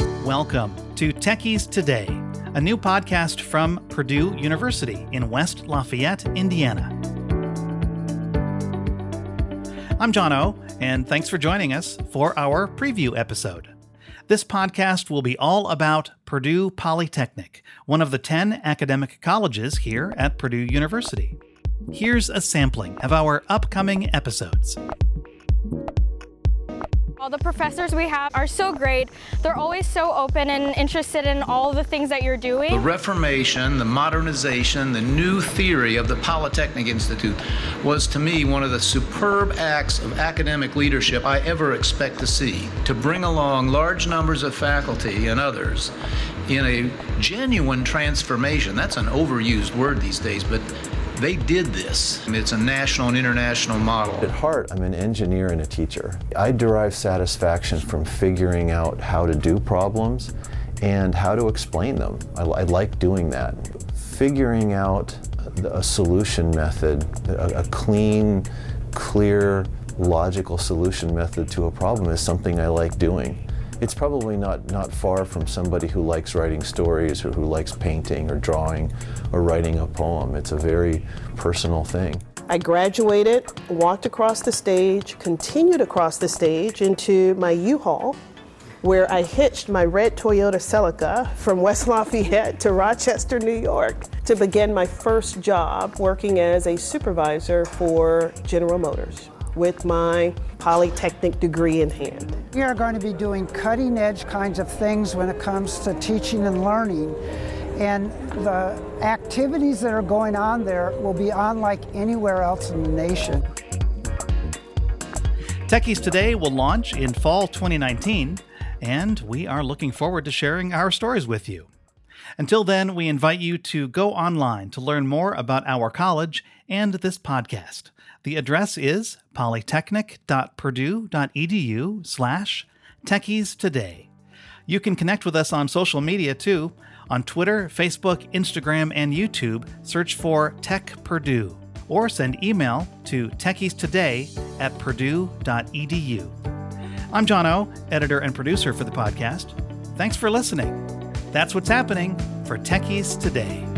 Welcome to Techies Today, a new podcast from Purdue University in West Lafayette, Indiana. I'm John O, and thanks for joining us for our preview episode. This podcast will be all about Purdue Polytechnic, one of the 10 academic colleges here at Purdue University. Here's a sampling of our upcoming episodes. All the professors we have are so great. They're always so open and interested in all the things that you're doing. The Reformation, the modernization, the new theory of the Polytechnic Institute was to me one of the superb acts of academic leadership I ever expect to see. To bring along large numbers of faculty and others in a genuine transformation. That's an overused word these days, but they did this. It's a national and international model. At heart, I'm an engineer and a teacher. I derive satisfaction from figuring out how to do problems and how to explain them. I, I like doing that. Figuring out a solution method, a, a clean, clear, logical solution method to a problem is something I like doing it's probably not, not far from somebody who likes writing stories or who likes painting or drawing or writing a poem. It's a very personal thing. I graduated, walked across the stage, continued across the stage into my U-Haul, where I hitched my red Toyota Celica from West Lafayette to Rochester, New York, to begin my first job working as a supervisor for General Motors with my Polytechnic degree in hand. We are going to be doing cutting edge kinds of things when it comes to teaching and learning. And the activities that are going on there will be unlike anywhere else in the nation. Techies Today will launch in fall 2019, and we are looking forward to sharing our stories with you. Until then, we invite you to go online to learn more about our college and this podcast. The address is polytechnic.purdue.edu slash techies today. You can connect with us on social media too. On Twitter, Facebook, Instagram, and YouTube, search for Tech Purdue or send email to techiestoday at purdue.edu. I'm John O, editor and producer for the podcast. Thanks for listening. That's what's happening for Techies Today.